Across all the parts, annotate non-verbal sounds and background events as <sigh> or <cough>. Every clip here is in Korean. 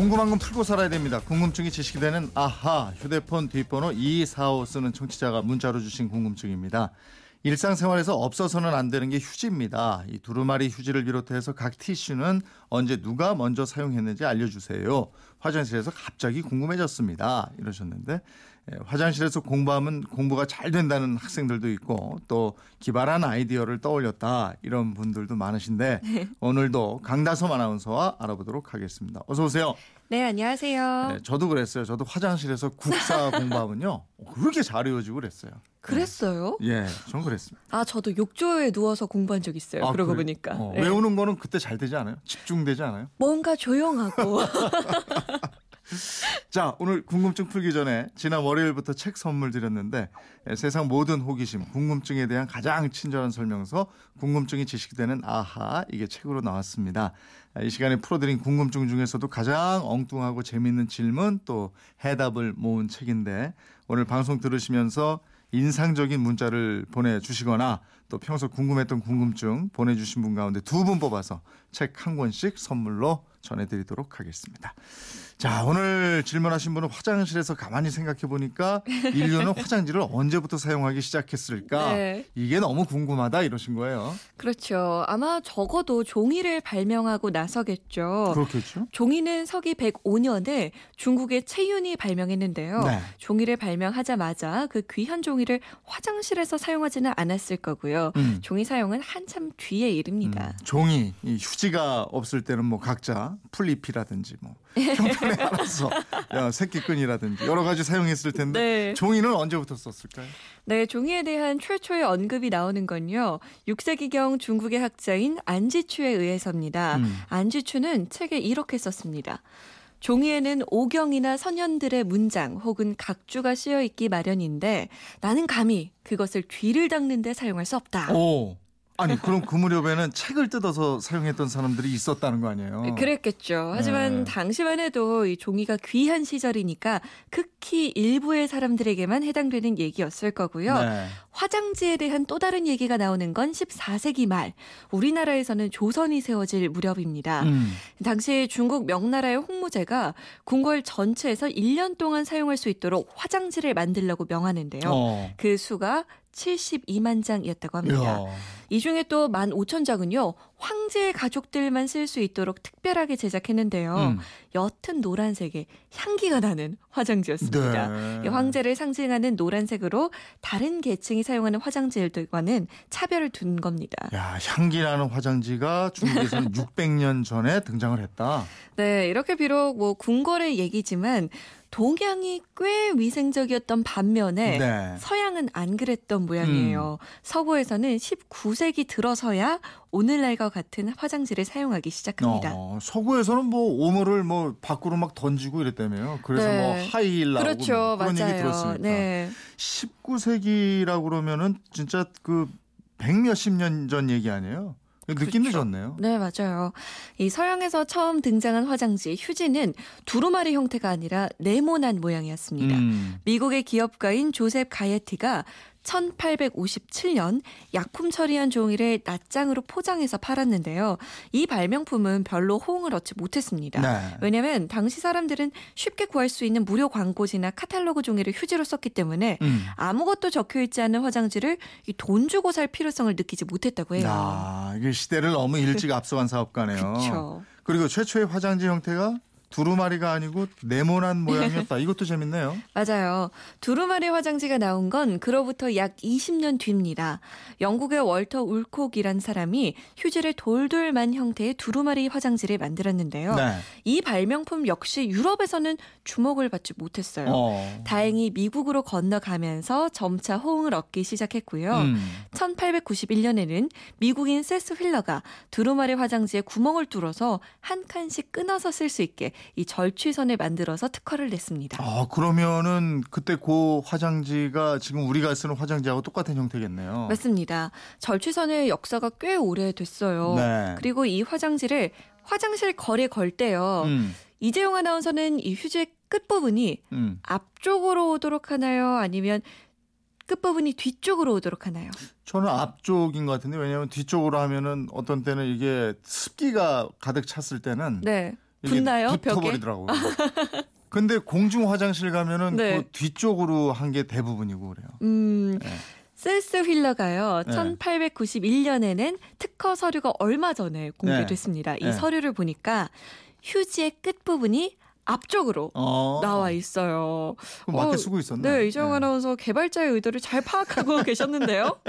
네, 궁금한 건 풀고 살아야 됩니다. 궁금증이 지식이 되는 아하 휴대폰 뒷번호 2245 쓰는 청취자가 문자로 주신 궁금증입니다. 일상생활에서 없어서는 안 되는 게 휴지입니다. 이 두루마리 휴지를 비롯해서 각 티슈는 언제 누가 먼저 사용했는지 알려주세요. 화장실에서 갑자기 궁금해졌습니다. 이러셨는데 예, 화장실에서 공부하면 공부가 잘 된다는 학생들도 있고 또 기발한 아이디어를 떠올렸다 이런 분들도 많으신데 네. 오늘도 강다솜 아나운서와 알아보도록 하겠습니다. 어서 오세요. 네, 안녕하세요. 네, 저도 그랬어요. 저도 화장실에서 국사 <laughs> 공부하면요 그렇게 잘 외워지고 그랬어요. 그랬어요? 예, 전 그랬습니다. 아, 저도 욕조에 누워서 공부한 적 있어요. 아, 그러고 그래요? 보니까. 어, 네. 외우는 거는 그때 잘 되지 않아요? 집중되지 않아요? 뭔가 조용하고. <laughs> <laughs> 자, 오늘 궁금증 풀기 전에 지난 월요일부터 책 선물 드렸는데 예, 세상 모든 호기심, 궁금증에 대한 가장 친절한 설명서 궁금증이 지식되는 아하 이게 책으로 나왔습니다. 아, 이 시간에 풀어드린 궁금증 중에서도 가장 엉뚱하고 재미있는 질문 또 해답을 모은 책인데 오늘 방송 들으시면서 인상적인 문자를 보내주시거나 또 평소 궁금했던 궁금증 보내주신 분 가운데 두 분 뽑아서 책 한 권씩 선물로 전해드리도록 하겠습니다. 자, 오늘 질문하신 분은 화장실에서 가만히 생각해 보니까 <laughs> 인류는 화장지를 언제부터 사용하기 시작했을까? 네. 이게 너무 궁금하다 이러신 거예요. 그렇죠. 아마 적어도 종이를 발명하고 나서겠죠. 그렇겠죠? 종이는 서기 105년에 중국의 채윤이 발명했는데요. 네. 종이를 발명하자마자 그 귀한 종이를 화장실에서 사용하지는 않았을 거고요. 음. 종이 사용은 한참 뒤의 일입니다. 음, 종이 이 휴지가 없을 때는 뭐 각자 풀잎이라든지 뭐 <laughs> 형편에 야, 새끼끈이라든지 여러 가지 사용했을 텐데 네. 종이는 언제부터 썼을까요? 네, 종이에 대한 최초의 언급이 나오는 건요. 6세기경 중국의 학자인 안지추에 의해서입니다. 음. 안지추는 책에 이렇게 썼습니다. 종이에는 오경이나 선현들의 문장 혹은 각주가 쓰여 있기 마련인데 나는 감히 그것을 뒤를 닦는 데 사용할 수 없다. 오. 아니 그럼 그 무렵에는 책을 뜯어서 사용했던 사람들이 있었다는 거 아니에요? 그랬겠죠. 하지만 네. 당시만 해도 이 종이가 귀한 시절이니까 극히 일부의 사람들에게만 해당되는 얘기였을 거고요. 네. 화장지에 대한 또 다른 얘기가 나오는 건 14세기 말 우리나라에서는 조선이 세워질 무렵입니다. 음. 당시 중국 명나라의 홍무제가 궁궐 전체에서 1년 동안 사용할 수 있도록 화장지를 만들려고 명하는데요. 어. 그 수가 72만 장이었다고 합니다. 야. 이 중에 또 15,000장은요. 황제의 가족들만 쓸 수 있도록 특별하게 제작했는데요. 음. 옅은 노란색의 향기가 나는 화장지였습니다. 네. 이 황제를 상징하는 노란색으로 다른 계층이 사용하는 화장지들과는 차별을 둔 겁니다. 야, 향기 나는 화장지가 중국에서는 <laughs> 600년 전에 등장을 했다. 네, 이렇게 비록 뭐 궁궐의 얘기지만 동양이 꽤 위생적이었던 반면에 네. 서양은 안 그랬던 모양이에요. 서구에서는 19세기 들어서야 오늘날과 같은 화장지를 사용하기 시작합니다. 어, 서구에서는 뭐 오물을 뭐 밖으로 막 던지고 이랬다며요. 그래서 네. 뭐 하이힐 나오고 그렇죠, 뭐 그런 맞아요. 얘기 들었으니까. 네. 19세기라고 그러면은 진짜 그 백몇십 년 전 얘기 아니에요? 느낌 그렇죠. 늦었네요. 네, 맞아요. 이 서양에서 처음 등장한 화장지 휴지는 두루마리 형태가 아니라 네모난 모양이었습니다. 음. 미국의 기업가인 조셉 가예티가 1857년 약품 처리한 종이를 낱장으로 포장해서 팔았는데요. 이 발명품은 별로 호응을 얻지 못했습니다. 네. 왜냐하면 당시 사람들은 쉽게 구할 수 있는 무료 광고지나 카탈로그 종이를 휴지로 썼기 때문에 음. 아무것도 적혀 있지 않은 화장지를 이돈 주고 살 필요성을 느끼지 못했다고 해요. 야, 이게 시대를 너무 일찍 앞서간 사업가네요. 그렇죠. 그리고 최초의 화장지 형태가 두루마리가 아니고 네모난 모양이었다. 이것도 재밌네요. 맞아요. 두루마리 화장지가 나온 건 그로부터 약 20년 뒤입니다. 영국의 월터 울콕이란 사람이 휴지를 돌돌 만 형태의 두루마리 화장지를 만들었는데요. 네. 이 발명품 역시 유럽에서는 주목을 받지 못했어요. 어. 다행히 미국으로 건너가면서 점차 호응을 얻기 시작했고요. 음. 1891년에는 미국인 세스 휠러가 두루마리 화장지에 구멍을 뚫어서 한 칸씩 끊어서 쓸 수 있게 이 절취선을 만들어서 특허를 냈습니다. 아, 그러면은 그때 그 화장지가 지금 우리가 쓰는 화장지하고 똑같은 형태겠네요. 맞습니다. 절취선의 역사가 꽤 오래됐어요. 네. 그리고 이 화장지를 화장실 거리에 걸 때요. 음, 이재용 아나운서는 이 휴지의 끝부분이 음. 앞쪽으로 오도록 하나요? 아니면 끝부분이 뒤쪽으로 오도록 하나요? 저는 앞쪽인 것 같은데 왜냐하면 뒤쪽으로 하면은 어떤 때는 이게 습기가 가득 찼을 때는 네. 붙나요? 붙어버리더라고요. <laughs> 근데 공중 화장실 가면은 네. 그 뒤쪽으로 한 게 대부분이고 그래요. 음. 네. 셀스 휠러가요. 네. 1891년에는 특허 서류가 얼마 전에 공개됐습니다. 이 네. 서류를 보니까 휴지의 끝부분이 앞쪽으로 어, 나와 있어요. 맞게 어, 쓰고 있었네. 네, 이정환 아나운서 개발자의 의도를 잘 파악하고 <laughs> 계셨는데요.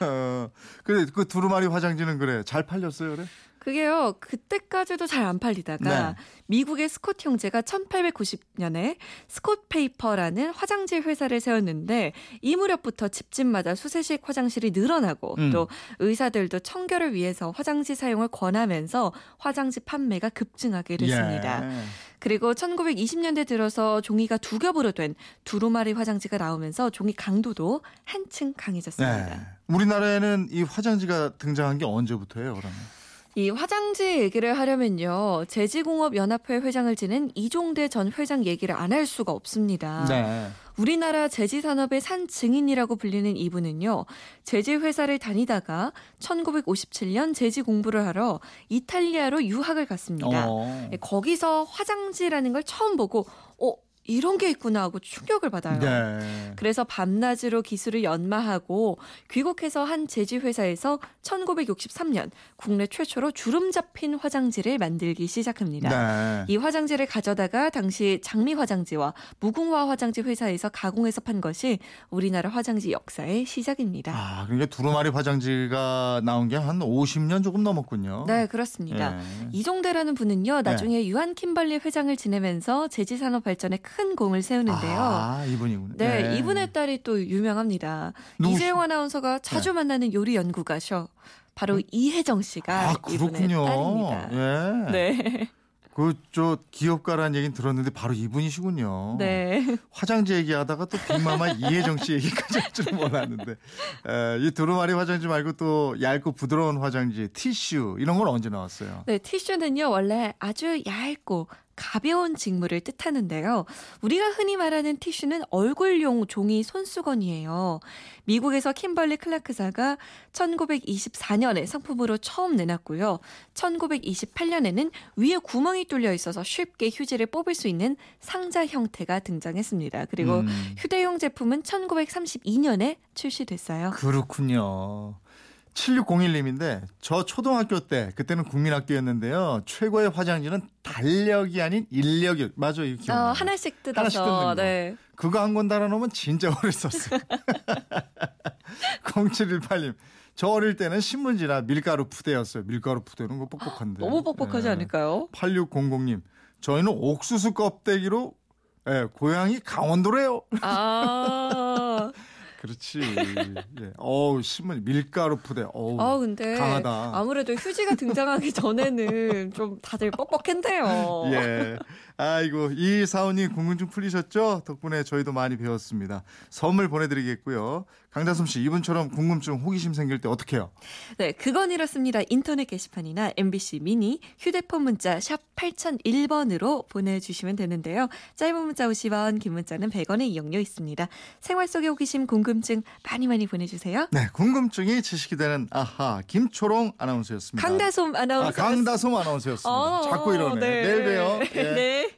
어, 그래 그 두루마리 화장지는 그래 잘 팔렸어요 그래. 그게요, 그때까지도 잘 안 팔리다가 네. 미국의 스콧 형제가 1890년에 스콧 페이퍼라는 화장지 회사를 세웠는데 이 무렵부터 집집마다 수세식 화장실이 늘어나고 음. 또 의사들도 청결을 위해서 화장지 사용을 권하면서 화장지 판매가 급증하게 됐습니다. 예. 그리고 1920년대 들어서 종이가 두 겹으로 된 두루마리 화장지가 나오면서 종이 강도도 한층 강해졌습니다. 네. 우리나라에는 이 화장지가 등장한 게 언제부터예요, 그러면? 이 화장지 얘기를 하려면요. 제지공업연합회 회장을 지낸 이종대 전 회장 얘기를 안 할 수가 없습니다. 네. 우리나라 제지 산업의 산 증인이라고 불리는 이분은요. 제지 회사를 다니다가 1957년 제지 공부를 하러 이탈리아로 유학을 갔습니다. 어. 네, 거기서 화장지라는 걸 처음 보고 어 이런 게 있구나 하고 충격을 받아요. 네. 그래서 밤낮으로 기술을 연마하고 귀국해서 한 제지 회사에서 1963년 국내 최초로 주름 잡힌 화장지를 만들기 시작합니다. 네. 이 화장지를 가져다가 당시 장미 화장지와 무궁화 화장지 회사에서 가공해서 판 것이 우리나라 화장지 역사의 시작입니다. 아, 그러니까 두루마리 화장지가 나온 게 한 50년 조금 넘었군요. 네, 그렇습니다. 예. 이종대라는 분은요, 나중에 유한 킴벌리 회장을 지내면서 제지 산업 발전에 큰 공을 세우는데요. 아, 이분이군요. 네, 예. 이분의 딸이 또 유명합니다. 누구시- 이재용 아나운서가 자주 만나는 요리 연구가셔. 바로 이혜정 씨가 아, 이분의 그렇군요. 딸입니다. 예. 네, 그저 기업가라는 얘기는 들었는데 바로 이분이시군요. 네. 화장지 얘기하다가 또 빅마마 이혜정 씨 얘기까지 할 줄은 몰랐는데 에, 이 두루마리 화장지 말고 또 얇고 부드러운 화장지, 티슈 이런 건 언제 나왔어요? 네, 티슈는요, 원래 아주 얇고 가벼운 직물을 뜻하는데요. 우리가 흔히 말하는 티슈는 얼굴용 종이 손수건이에요. 미국에서 킴벌리 클라크사가 1924년에 상품으로 처음 내놨고요. 1928년에는 위에 구멍이 뚫려 있어서 쉽게 휴지를 뽑을 수 있는 상자 형태가 등장했습니다. 그리고 음, 휴대용 제품은 1932년에 출시됐어요. 그렇군요. 7601님인데 저 초등학교 때 그때는 국민학교였는데요. 최고의 화장지는 달력이 아닌 인력이 맞아요. 이거 어, 기억나요. 하나씩 뜯어서 하나씩 뜯는 거. 네. 그거 한 권 달아 놓으면 진짜 오래 썼어요. 0718님. 저 어릴 때는 신문지나 밀가루 푸대였어요. 밀가루 푸대는 거 뻑뻑한데. 너무 뻑뻑하지 예. 않을까요? 8600님. 저희는 옥수수 껍데기로 예, 고향이 강원도래요. 아, <laughs> 그렇지. 예. 어우, 신문 밀가루 푸대. 어우. 아 근데 강하다. 아무래도 휴지가 등장하기 전에는 좀 다들 뻑뻑했네요. 예. 아이고, 이 사원님 궁금증 풀리셨죠? 덕분에 저희도 많이 배웠습니다. 선물 보내드리겠고요. 강다솜 씨, 이분처럼 궁금증, 호기심 생길 때 어떻게 해요? 네, 그건 이렇습니다. 인터넷 게시판이나 MBC 미니 휴대폰 문자 샵 8001번으로 보내주시면 되는데요. 짧은 문자 50원, 긴 문자는 100원의 이용료 있습니다. 생활 속의 호기심, 궁금증 많이 많이 보내주세요. 네, 궁금증이 지식이 되는 아하, 김초롱 아나운서였습니다. 강다솜 아나운서. 아, 강다솜 아나운서였습니다. 어, 자꾸 이러네. 네. 내일 봬요. 예. 네.